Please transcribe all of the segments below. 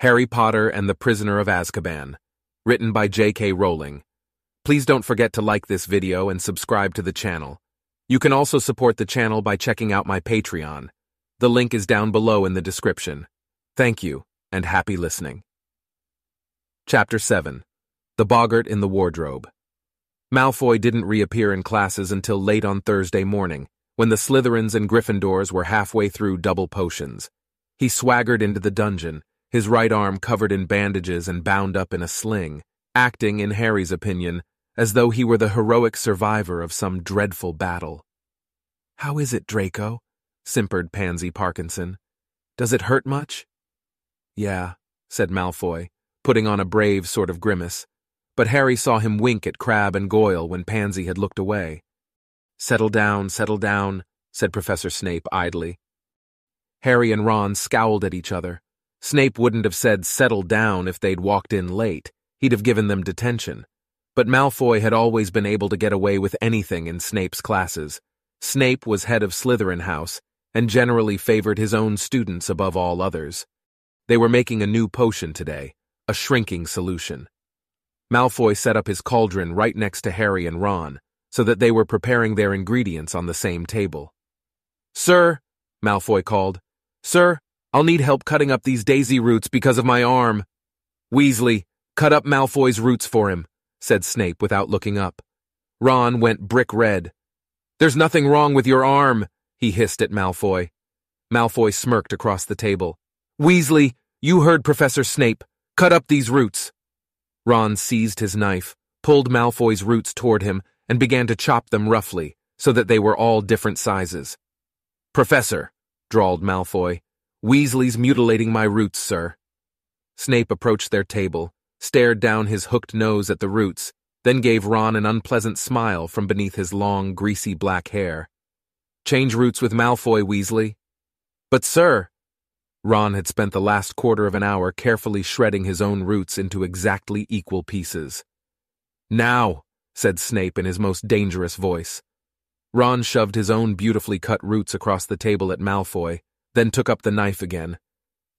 Harry Potter and the Prisoner of Azkaban, written by J.K. Rowling. Please don't forget to like this video and subscribe to the channel. You can also support the channel by checking out my Patreon. The link is down below in the description. Thank you, and happy listening. Chapter 7 The Boggart in the Wardrobe Malfoy didn't reappear in classes until late on Thursday morning, when the Slytherins and Gryffindors were halfway through double potions. He swaggered into the dungeon, his right arm covered in bandages and bound up in a sling, acting, in Harry's opinion, as though he were the heroic survivor of some dreadful battle. How is it, Draco? simpered Pansy Parkinson. Does it hurt much? Yeah, said Malfoy, putting on a brave sort of grimace, but Harry saw him wink at Crabbe and Goyle when Pansy had looked away. Settle down, settle down, said Professor Snape idly. Harry and Ron scowled at each other. Snape wouldn't have said settle down if they'd walked in late. He'd have given them detention. But Malfoy had always been able to get away with anything in Snape's classes. Snape was head of Slytherin House and generally favored his own students above all others. They were making a new potion today, a shrinking solution. Malfoy set up his cauldron right next to Harry and Ron, so that they were preparing their ingredients on the same table. Sir, Malfoy called, Sir, I'll need help cutting up these daisy roots because of my arm. Weasley, cut up Malfoy's roots for him, said Snape without looking up. Ron went brick red. There's nothing wrong with your arm, he hissed at Malfoy. Malfoy smirked across the table. Weasley, you heard Professor Snape. Cut up these roots. Ron seized his knife, pulled Malfoy's roots toward him, and began to chop them roughly, so that they were all different sizes. Professor, drawled Malfoy, Weasley's mutilating my roots, sir. Snape approached their table, stared down his hooked nose at the roots, then gave Ron an unpleasant smile from beneath his long, greasy black hair. Change roots with Malfoy, Weasley. But, sir, Ron had spent the last quarter of an hour carefully shredding his own roots into exactly equal pieces. Now, said Snape in his most dangerous voice. Ron shoved his own beautifully cut roots across the table at Malfoy, then took up the knife again.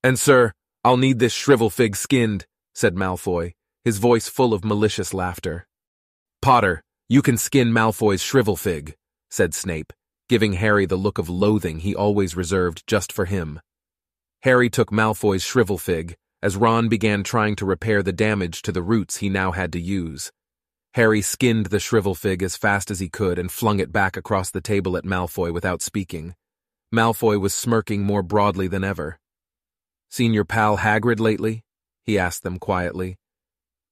And, sir, I'll need this shrivel fig skinned, said Malfoy, his voice full of malicious laughter. Potter, you can skin Malfoy's shrivel fig, said Snape, giving Harry the look of loathing he always reserved just for him. Harry took Malfoy's shrivel fig, as Ron began trying to repair the damage to the roots he now had to use. Harry skinned the shrivel fig as fast as he could and flung it back across the table at Malfoy without speaking. Malfoy was smirking more broadly than ever. Seen your pal Hagrid lately? he asked them quietly.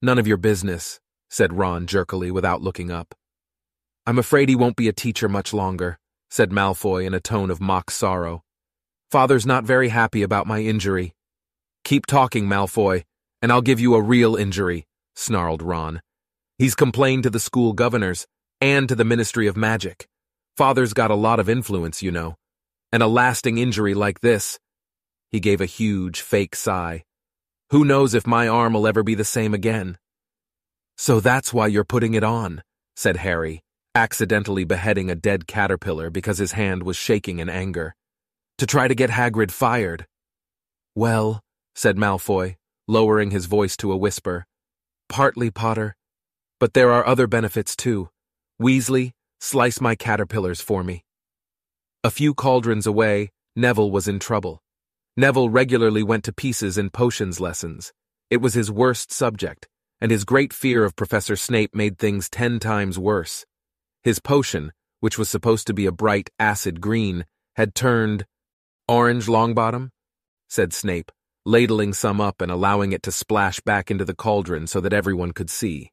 None of your business, said Ron jerkily without looking up. I'm afraid he won't be a teacher much longer, said Malfoy in a tone of mock sorrow. Father's not very happy about my injury. Keep talking, Malfoy, and I'll give you a real injury, snarled Ron. He's complained to the school governors and to the Ministry of Magic. Father's got a lot of influence, you know. And a lasting injury like this. He gave a huge, fake sigh. Who knows if my arm will ever be the same again? So that's why you're putting it on, said Harry, accidentally beheading a dead caterpillar because his hand was shaking in anger to try to get Hagrid fired. Well, said Malfoy, lowering his voice to a whisper, partly, Potter. But there are other benefits too. Weasley, slice my caterpillars for me. A few cauldrons away, Neville was in trouble. Neville regularly went to pieces in potions lessons. It was his worst subject, and his great fear of Professor Snape made things ten times worse. His potion, which was supposed to be a bright acid green, had turned Orange Longbottom? said Snape, ladling some up and allowing it to splash back into the cauldron so that everyone could see.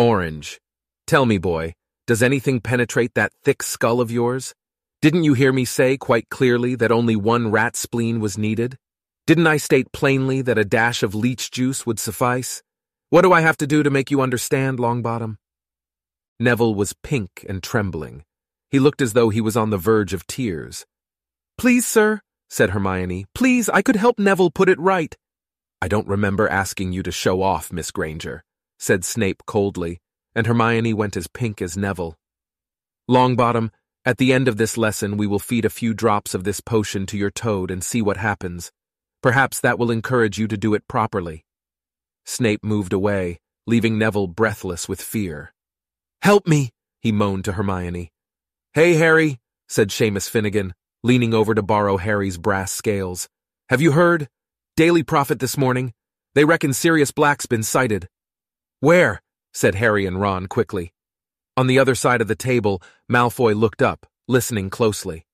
Orange. Tell me, boy, does anything penetrate that thick skull of yours? Didn't you hear me say quite clearly that only one rat spleen was needed? Didn't I state plainly that a dash of leech juice would suffice? What do I have to do to make you understand, Longbottom? Neville was pink and trembling. He looked as though he was on the verge of tears. Please, sir, said Hermione, please, I could help Neville put it right. I don't remember asking you to show off, Miss Granger, said Snape coldly, and Hermione went as pink as Neville. Longbottom, at the end of this lesson we will feed a few drops of this potion to your toad and see what happens. Perhaps that will encourage you to do it properly. Snape moved away, leaving Neville breathless with fear. Help me, he moaned to Hermione. Hey, Harry, said Seamus Finnigan, leaning over to borrow Harry's brass scales. Have you heard? Daily Prophet this morning. They reckon Sirius Black's been sighted. Where? said Harry and Ron quickly. On the other side of the table, Malfoy looked up, listening closely.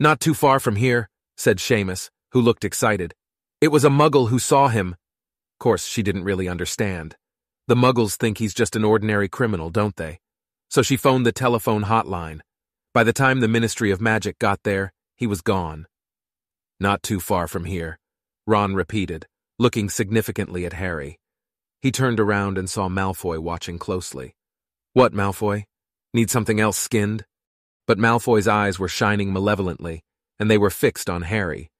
Not too far from here, said Seamus, who looked excited. It was a muggle who saw him. Course, she didn't really understand. The muggles think he's just an ordinary criminal, don't they? So she phoned the telephone hotline. By the time the Ministry of Magic got there, he was gone. Not too far from here, Ron repeated, looking significantly at Harry. He turned around and saw Malfoy watching closely. What, Malfoy? Need something else skinned? But Malfoy's eyes were shining malevolently, and they were fixed on Harry.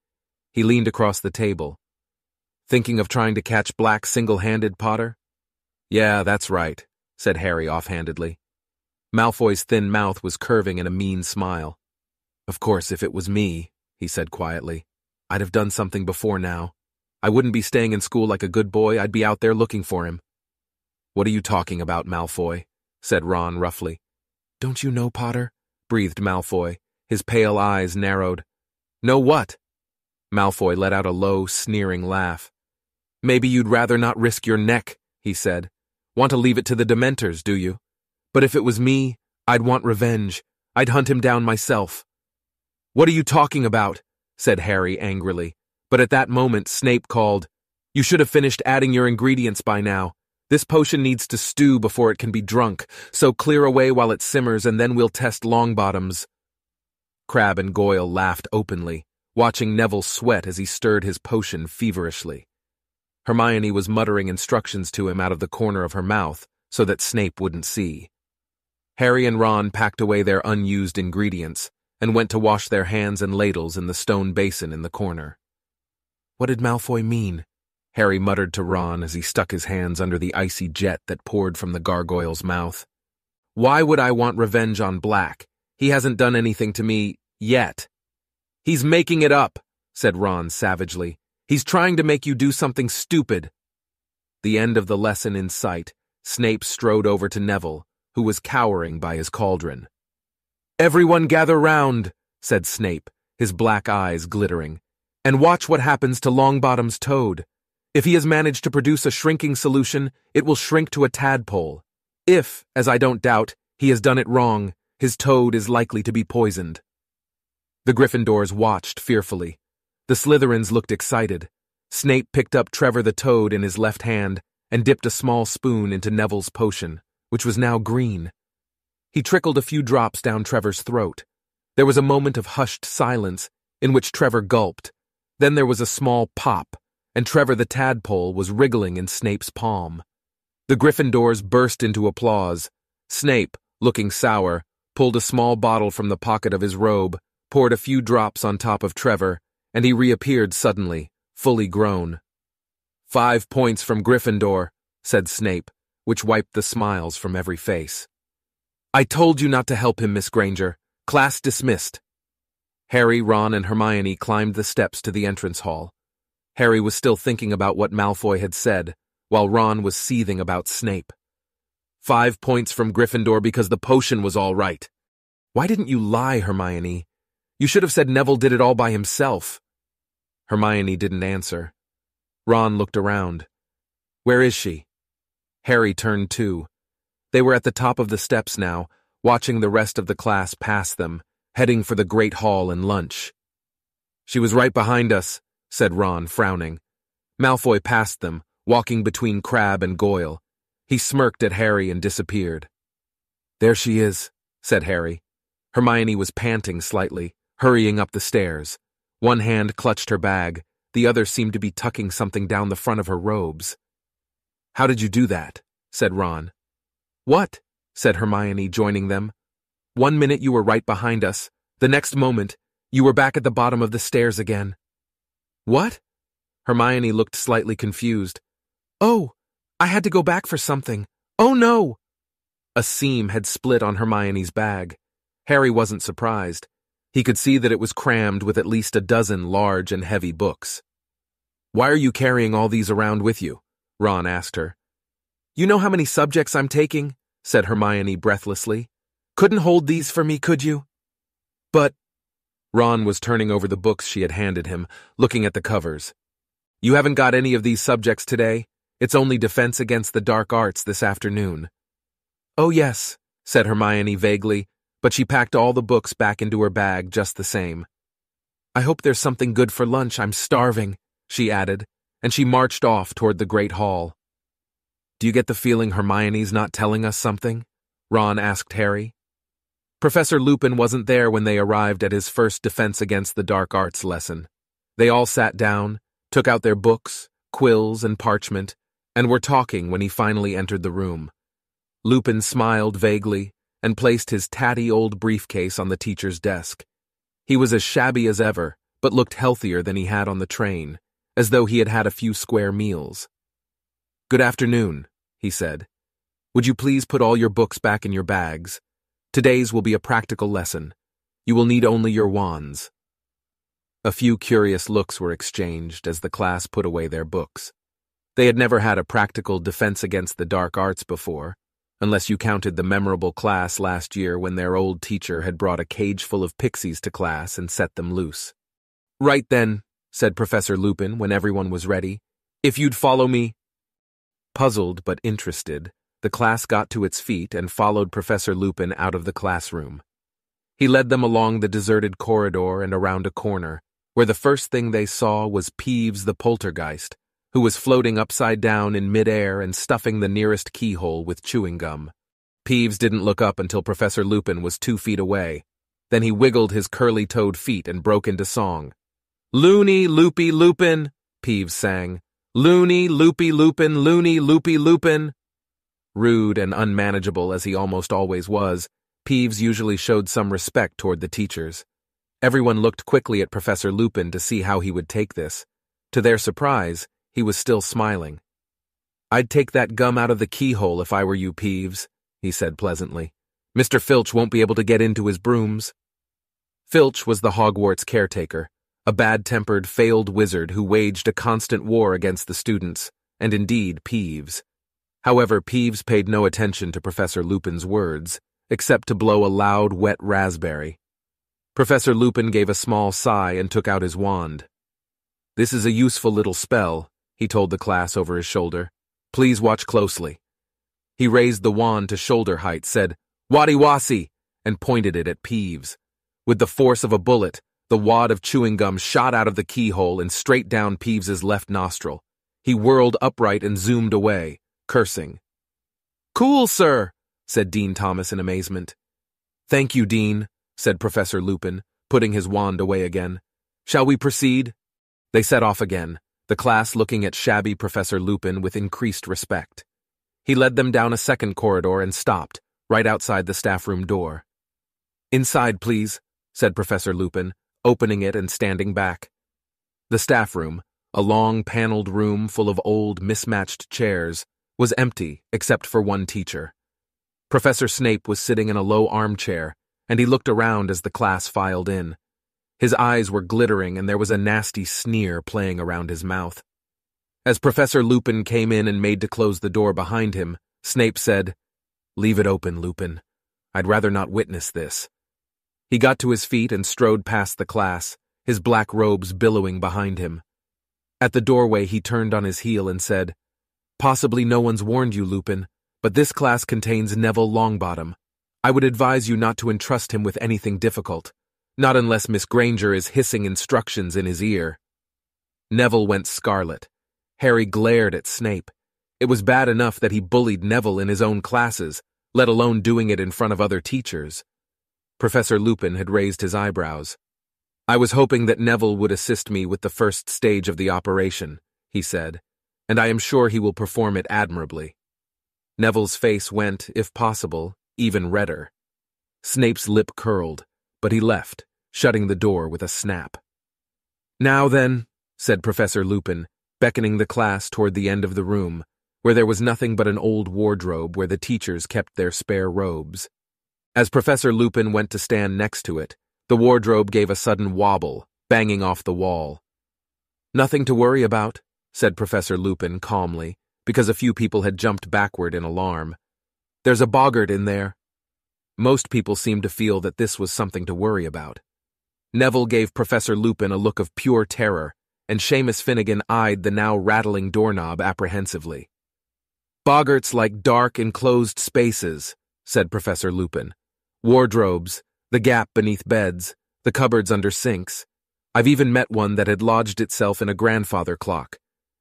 He leaned across the table. Thinking of trying to catch Black single-handed, Potter? Yeah, that's right, said Harry offhandedly. Malfoy's thin mouth was curving in a mean smile. Of course, if it was me, he said quietly, I'd have done something before now. I wouldn't be staying in school like a good boy, I'd be out there looking for him. What are you talking about, Malfoy? Said Ron roughly. Don't you know, Potter? breathed Malfoy, his pale eyes narrowed. Know what? Malfoy let out a low, sneering laugh. Maybe you'd rather not risk your neck, he said. Want to leave it to the Dementors, do you? But if it was me, I'd want revenge. I'd hunt him down myself. What are you talking about? said Harry angrily. But at that moment, Snape called, You should have finished adding your ingredients by now. This potion needs to stew before it can be drunk, so clear away while it simmers and then we'll test Longbottoms. Crabbe and Goyle laughed openly, watching Neville sweat as he stirred his potion feverishly. Hermione was muttering instructions to him out of the corner of her mouth so that Snape wouldn't see. Harry and Ron packed away their unused ingredients and went to wash their hands and ladles in the stone basin in the corner. What did Malfoy mean? Harry muttered to Ron as he stuck his hands under the icy jet that poured from the gargoyle's mouth. Why would I want revenge on Black? He hasn't done anything to me yet. He's making it up, said Ron savagely. He's trying to make you do something stupid. The end of the lesson in sight, Snape strode over to Neville, who was cowering by his cauldron. Everyone gather round, said Snape, his black eyes glittering, and watch what happens to Longbottom's toad. If he has managed to produce a shrinking solution, it will shrink to a tadpole. If, as I don't doubt, he has done it wrong, his toad is likely to be poisoned. The Gryffindors watched fearfully. The Slytherins looked excited. Snape picked up Trevor the Toad in his left hand and dipped a small spoon into Neville's potion, which was now green. He trickled a few drops down Trevor's throat. There was a moment of hushed silence in which Trevor gulped. Then there was a small pop and Trevor the tadpole was wriggling in Snape's palm. The Gryffindors burst into applause. Snape, looking sour, pulled a small bottle from the pocket of his robe, poured a few drops on top of Trevor, and he reappeared suddenly, fully grown. Five points from Gryffindor, said Snape, which wiped the smiles from every face. I told you not to help him, Miss Granger. Class dismissed. Harry, Ron, and Hermione climbed the steps to the entrance hall. Harry was still thinking about what Malfoy had said, while Ron was seething about Snape. Five points from Gryffindor because the potion was all right. Why didn't you lie, Hermione? You should have said Neville did it all by himself. Hermione didn't answer. Ron looked around. Where is she? Harry turned too. They were at the top of the steps now, watching the rest of the class pass them, heading for the Great Hall and lunch. She was right behind us, said Ron, frowning. Malfoy passed them, walking between Crabbe and Goyle. He smirked at Harry and disappeared. There she is, said Harry. Hermione was panting slightly, hurrying up the stairs. One hand clutched her bag, the other seemed to be tucking something down the front of her robes. How did you do that? said Ron. What? said Hermione, joining them. One minute you were right behind us, the next moment, you were back at the bottom of the stairs again. What? Hermione looked slightly confused. Oh, I had to go back for something. Oh no! A seam had split on Hermione's bag. Harry wasn't surprised. He could see that it was crammed with at least a dozen large and heavy books. Why are you carrying all these around with you? Ron asked her. You know how many subjects I'm taking? said Hermione breathlessly. Couldn't hold these for me, could you? But. Ron was turning over the books she had handed him, looking at the covers. You haven't got any of these subjects today? It's only defense against the dark arts this afternoon. Oh, yes, said Hermione vaguely, but she packed all the books back into her bag just the same. I hope there's something good for lunch. I'm starving, she added, and she marched off toward the Great Hall. Do you get the feeling Hermione's not telling us something? Ron asked Harry. Professor Lupin wasn't there when they arrived at his first Defense Against the Dark Arts lesson. They all sat down, took out their books, quills, and parchment, and were talking when he finally entered the room. Lupin smiled vaguely and placed his tatty old briefcase on the teacher's desk. He was as shabby as ever, but looked healthier than he had on the train, as though he had had a few square meals. Good afternoon, he said. Would you please put all your books back in your bags? Today's will be a practical lesson. You will need only your wands. A few curious looks were exchanged as the class put away their books. They had never had a practical defense against the dark arts before, unless you counted the memorable class last year when their old teacher had brought a cage full of pixies to class and set them loose. Right then, said Professor Lupin when everyone was ready. If you'd follow me. Puzzled but interested, the class got to its feet and followed Professor Lupin out of the classroom. He led them along the deserted corridor and around a corner, where the first thing they saw was Peeves the poltergeist, who was floating upside down in midair and stuffing the nearest keyhole with chewing gum. Peeves didn't look up until Professor Lupin was two feet away. Then he wiggled his curly-toed feet and broke into song. Loony, loopy, Lupin, Peeves sang. Loony, loopy, Lupin, loony, loopy, Lupin. Rude and unmanageable as he almost always was, Peeves usually showed some respect toward the teachers. Everyone looked quickly at Professor Lupin to see how he would take this. To their surprise, he was still smiling. I'd take that gum out of the keyhole if I were you, Peeves, he said pleasantly. Mr. Filch won't be able to get into his brooms. Filch was the Hogwarts caretaker, a bad-tempered, failed wizard who waged a constant war against the students, and indeed Peeves. However, Peeves paid no attention to Professor Lupin's words, except to blow a loud, wet raspberry. Professor Lupin gave a small sigh and took out his wand. This is a useful little spell, he told the class over his shoulder. Please watch closely. He raised the wand to shoulder height, said, Waddiwasi, and pointed it at Peeves. With the force of a bullet, the wad of chewing gum shot out of the keyhole and straight down Peeves's left nostril. He whirled upright and zoomed away, cursing. Cool, sir, said Dean Thomas in amazement. Thank you, Dean, said Professor Lupin, putting his wand away again. Shall we proceed? They set off again the class looking at shabby Professor Lupin with increased respect. He led them down a second corridor and stopped, right outside the staff room door. Inside, please, said Professor Lupin, opening it and standing back. The staff room, a long paneled room full of old, mismatched chairs, was empty except for one teacher. Professor Snape was sitting in a low armchair, and he looked around as the class filed in. His eyes were glittering and there was a nasty sneer playing around his mouth. As Professor Lupin came in and made to close the door behind him, Snape said, Leave it open, Lupin. I'd rather not witness this. He got to his feet and strode past the class, his black robes billowing behind him. At the doorway, he turned on his heel and said, Possibly no one's warned you, Lupin, but this class contains Neville Longbottom. I would advise you not to entrust him with anything difficult. Not unless Miss Granger is hissing instructions in his ear. Neville went scarlet. Harry glared at Snape. It was bad enough that he bullied Neville in his own classes, let alone doing it in front of other teachers. Professor Lupin had raised his eyebrows. I was hoping that Neville would assist me with the first stage of the operation, he said, and I am sure he will perform it admirably. Neville's face went, if possible, even redder. Snape's lip curled, but he left, shutting the door with a snap. Now then, said Professor Lupin, beckoning the class toward the end of the room, where there was nothing but an old wardrobe where the teachers kept their spare robes. As Professor Lupin went to stand next to it, the wardrobe gave a sudden wobble, banging off the wall. Nothing to worry about, said Professor Lupin calmly, because a few people had jumped backward in alarm. There's a boggart in there. Most people seemed to feel that this was something to worry about. Neville gave Professor Lupin a look of pure terror, and Seamus Finnigan eyed the now rattling doorknob apprehensively. Boggarts like dark, enclosed spaces, said Professor Lupin. Wardrobes, the gap beneath beds, the cupboards under sinks. I've even met one that had lodged itself in a grandfather clock.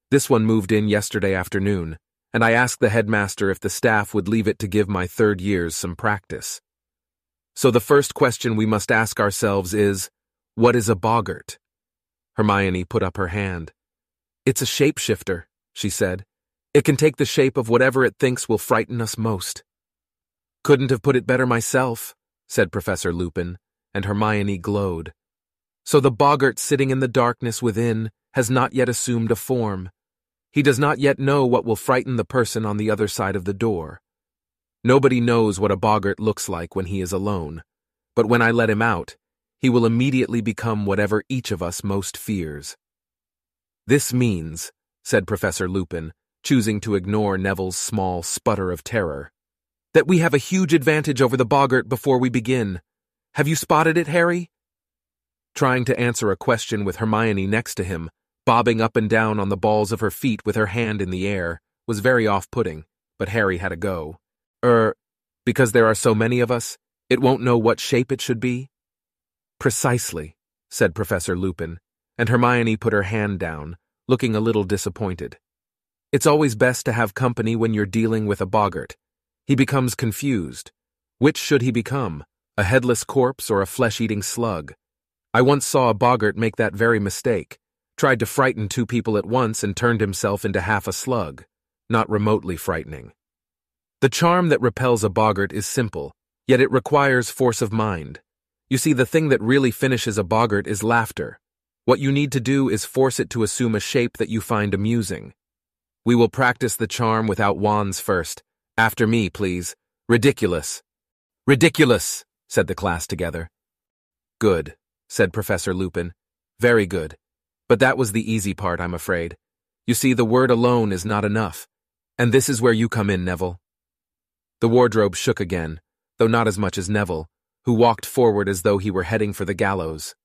This one moved in yesterday afternoon, and I asked the headmaster if the staff would leave it to give my third years some practice. So the first question we must ask ourselves is, what is a boggart? Hermione put up her hand. It's a shapeshifter, she said. It can take the shape of whatever it thinks will frighten us most. Couldn't have put it better myself, said Professor Lupin, and Hermione glowed. So the boggart sitting in the darkness within has not yet assumed a form. He does not yet know what will frighten the person on the other side of the door. Nobody knows what a boggart looks like when he is alone, but when I let him out, he will immediately become whatever each of us most fears. This means, said Professor Lupin, choosing to ignore Neville's small sputter of terror, that we have a huge advantage over the boggart before we begin. Have you spotted it, Harry? Trying to answer a question with Hermione next to him, bobbing up and down on the balls of her feet with her hand in the air, was very off-putting, but Harry had a go. Er, because there are so many of us, it won't know what shape it should be? Precisely, said Professor Lupin, and Hermione put her hand down, looking a little disappointed. It's always best to have company when you're dealing with a boggart. He becomes confused. Which should he become, a headless corpse or a flesh-eating slug? I once saw a boggart make that very mistake, tried to frighten two people at once and turned himself into half a slug. Not remotely frightening. The charm that repels a boggart is simple, yet it requires force of mind. You see, the thing that really finishes a boggart is laughter. What you need to do is force it to assume a shape that you find amusing. We will practice the charm without wands first. After me, please. Riddikulus. Riddikulus, said the class together. Good, said Professor Lupin. Very good. But that was the easy part, I'm afraid. You see, the word alone is not enough. And this is where you come in, Neville. The wardrobe shook again, though not as much as Neville, who walked forward as though he were heading for the gallows.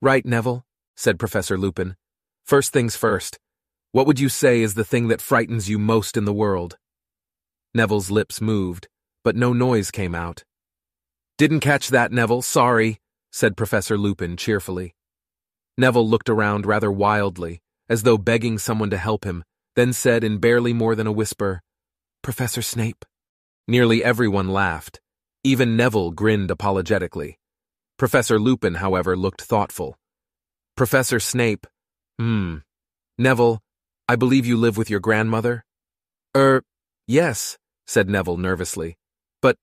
Right, Neville, said Professor Lupin. First things first. What would you say is the thing that frightens you most in the world? Neville's lips moved, but no noise came out. Didn't catch that, Neville, sorry, said Professor Lupin cheerfully. Neville looked around rather wildly, as though begging someone to help him, then said in barely more than a whisper, Professor Snape. Nearly everyone laughed. Even Neville grinned apologetically. Professor Lupin, however, looked thoughtful. Professor Snape, hmm. Neville, I believe you live with your grandmother? Er, yes, said Neville nervously. But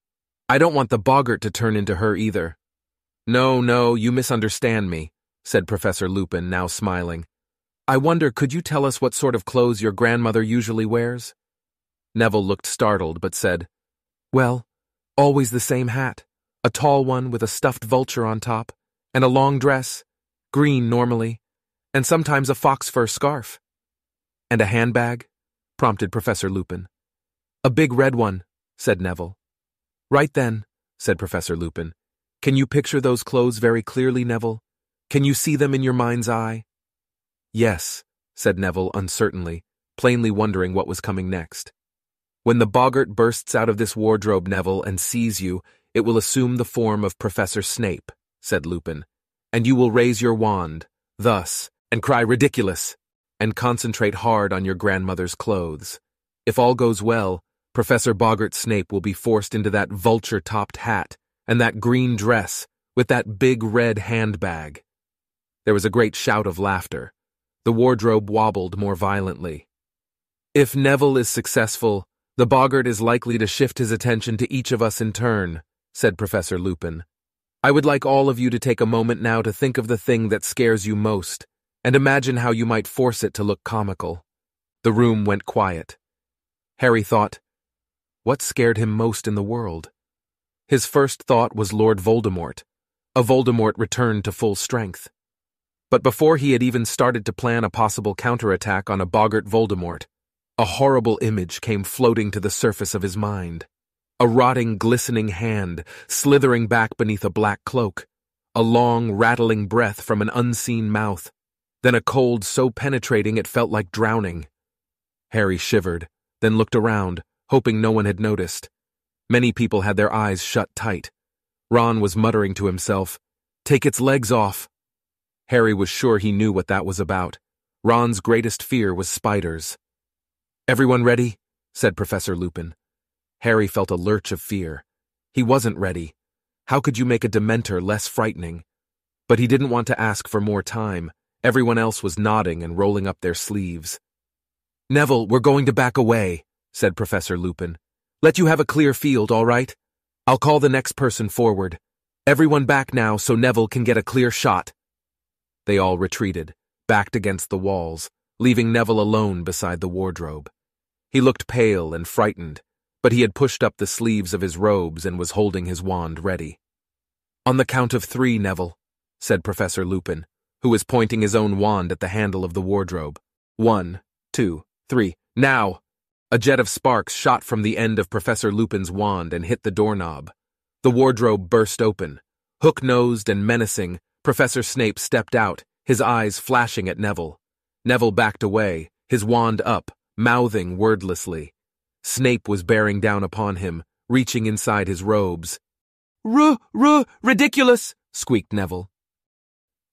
I don't want the boggart to turn into her either. No, no, you misunderstand me, said Professor Lupin, now smiling. I wonder, could you tell us what sort of clothes your grandmother usually wears? Neville looked startled, but said, Well, Always the same hat, a tall one with a stuffed vulture on top, and a long dress, green normally, and sometimes a fox fur scarf. And a handbag? prompted Professor Lupin. A big red one, said Neville. Right then, said Professor Lupin. Can you picture those clothes very clearly, Neville? Can you see them in your mind's eye? Yes, said Neville uncertainly, plainly wondering what was coming next. When the boggart bursts out of this wardrobe, Neville, and sees you, it will assume the form of Professor Snape, said Lupin, and you will raise your wand, thus, and cry riddikulus, and concentrate hard on your grandmother's clothes. If all goes well, Professor Boggart Snape will be forced into that vulture-topped hat and that green dress with that big red handbag. There was a great shout of laughter. The wardrobe wobbled more violently. If Neville is successful, the boggart is likely to shift his attention to each of us in turn, said Professor Lupin. I would like all of you to take a moment now to think of the thing that scares you most, and imagine how you might force it to look comical. The room went quiet. Harry thought, what scared him most in the world? His first thought was Lord Voldemort, a Voldemort returned to full strength. But before he had even started to plan a possible counterattack on a boggart Voldemort, a horrible image came floating to the surface of his mind. A rotting, glistening hand slithering back beneath a black cloak, a long, rattling breath from an unseen mouth, then a cold so penetrating it felt like drowning. Harry shivered, then looked around, hoping no one had noticed. Many people had their eyes shut tight. Ron was muttering to himself, Take its legs off. Harry was sure he knew what that was about. Ron's greatest fear was spiders. Everyone ready? said Professor Lupin. Harry felt a lurch of fear. He wasn't ready. How could you make a Dementor less frightening? But he didn't want to ask for more time. Everyone else was nodding and rolling up their sleeves. Neville, we're going to back away, said Professor Lupin. Let you have a clear field, all right? I'll call the next person forward. Everyone back now so Neville can get a clear shot. They all retreated, backed against the walls, leaving Neville alone beside the wardrobe. He looked pale and frightened, but he had pushed up the sleeves of his robes and was holding his wand ready. On the count of three, Neville, said Professor Lupin, who was pointing his own wand at the handle of the wardrobe. One, two, three, now! A jet of sparks shot from the end of Professor Lupin's wand and hit the doorknob. The wardrobe burst open. Hook-nosed and menacing, Professor Snape stepped out, his eyes flashing at Neville. Neville backed away, his wand up, mouthing wordlessly. Snape was bearing down upon him, reaching inside his robes. Ruh, ruh, riddikulus, squeaked Neville.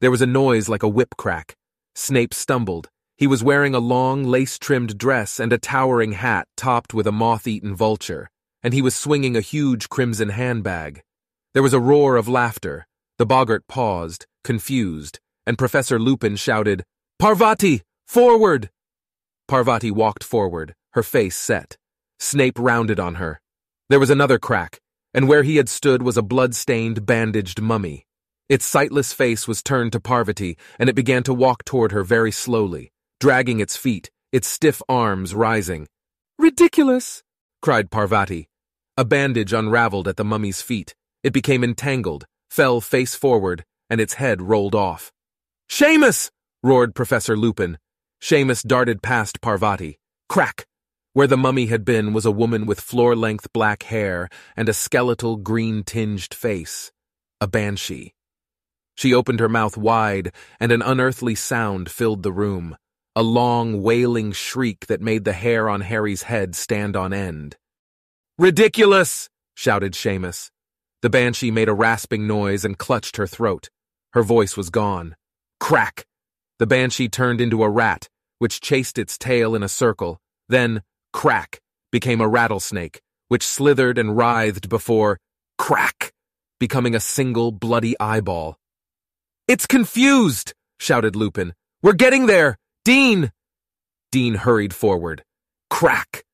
There was a noise like a whip crack. Snape stumbled. He was wearing a long, lace-trimmed dress and a towering hat topped with a moth-eaten vulture, and he was swinging a huge crimson handbag. There was a roar of laughter, the boggart paused, confused, and Professor Lupin shouted, Parvati, forward! Parvati walked forward, her face set. Snape rounded on her. There was another crack, and where he had stood was a blood-stained, bandaged mummy. Its sightless face was turned to Parvati, and it began to walk toward her very slowly, dragging its feet, its stiff arms rising. Riddikulus! cried Parvati. A bandage unraveled at the mummy's feet. It became entangled, fell face forward, and its head rolled off. Seamus! roared Professor Lupin. Seamus darted past Parvati. Crack! Where the mummy had been was a woman with floor-length black hair and a skeletal green-tinged face. A banshee. She opened her mouth wide, and an unearthly sound filled the room. A long, wailing shriek that made the hair on Harry's head stand on end. Riddikulus! shouted Seamus. The banshee made a rasping noise and clutched her throat. Her voice was gone. Crack! The banshee turned into a rat, which chased its tail in a circle, then, crack, became a rattlesnake, which slithered and writhed before, crack, becoming a single bloody eyeball. It's confused, shouted Lupin. We're getting there! Dean! Dean hurried forward. Crack!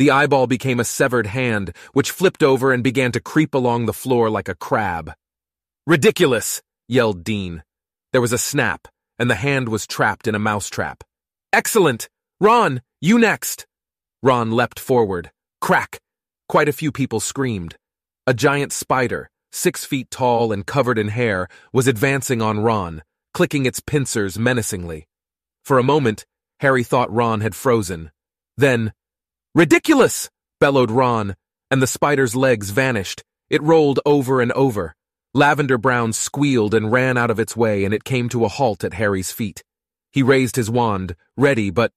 The eyeball became a severed hand, which flipped over and began to creep along the floor like a crab. Riddikulus, yelled Dean. There was a snap, and the hand was trapped in a mousetrap. Excellent! Ron, you next! Ron leapt forward. Crack! Quite a few people screamed. A giant spider, six feet tall and covered in hair, was advancing on Ron, clicking its pincers menacingly. For a moment, Harry thought Ron had frozen. Then, Riddikulus! bellowed Ron, and the spider's legs vanished. It rolled over and over. Lavender Brown squealed and ran out of its way, and it came to a halt at Harry's feet. He raised his wand, ready, but...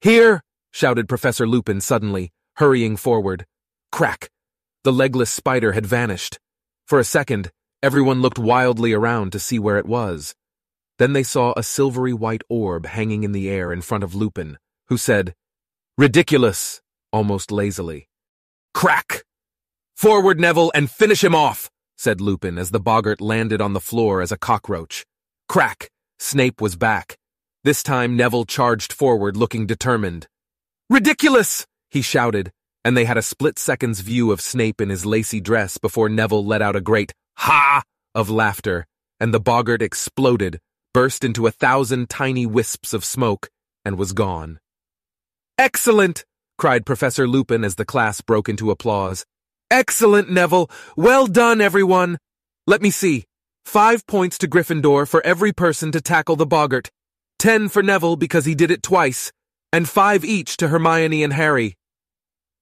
Here! shouted Professor Lupin suddenly, hurrying forward. Crack! The legless spider had vanished. For a second, everyone looked wildly around to see where it was. Then they saw a silvery white orb hanging in the air in front of Lupin, who said, Riddikulus! Almost lazily. Crack! Forward, Neville, and finish him off, said Lupin as the boggart landed on the floor as a cockroach. Crack! Snape was back. This time Neville charged forward looking determined. Riddikulus! he shouted, and they had a split second's view of Snape in his lacy dress before Neville let out a great ha of laughter, and the boggart exploded, burst into a thousand tiny wisps of smoke, and was gone. Excellent! Cried Professor Lupin as the class broke into applause. Excellent, Neville! Well done, everyone! Let me see. Five points to Gryffindor for every person to tackle the boggart. Ten for Neville because he did it twice. And five each to Hermione and Harry.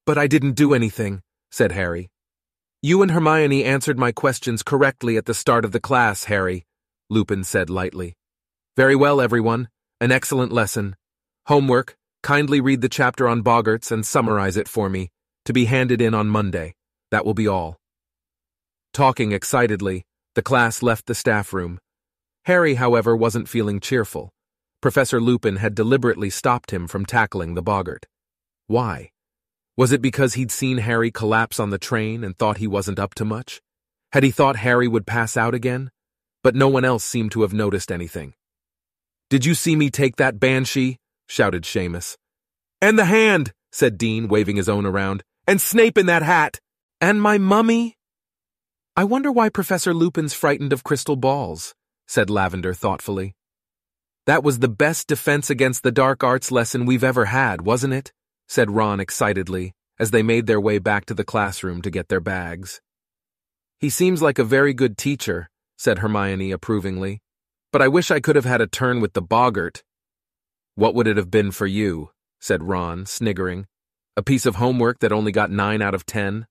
But I didn't do anything, said Harry. You and Hermione answered my questions correctly at the start of the class, Harry, Lupin said lightly. Very well, everyone. An excellent lesson. Homework, kindly read the chapter on boggarts and summarize it for me, to be handed in on Monday. That will be all. Talking excitedly, the class left the staff room. Harry, however, wasn't feeling cheerful. Professor Lupin had deliberately stopped him from tackling the boggart. Why? Was it because he'd seen Harry collapse on the train and thought he wasn't up to much? Had he thought Harry would pass out again? But no one else seemed to have noticed anything. Did you see me take that banshee? Shouted Seamus. And the hand, said Dean, waving his own around. And Snape in that hat. And my mummy? I wonder why Professor Lupin's frightened of crystal balls, said Lavender thoughtfully. That was the best defense against the dark arts lesson we've ever had, wasn't it? said Ron excitedly, as they made their way back to the classroom to get their bags. He seems like a very good teacher, said Hermione approvingly, but I wish I could have had a turn with the boggart. What would it have been for you? said Ron, sniggering. A piece of homework that only got nine out of ten?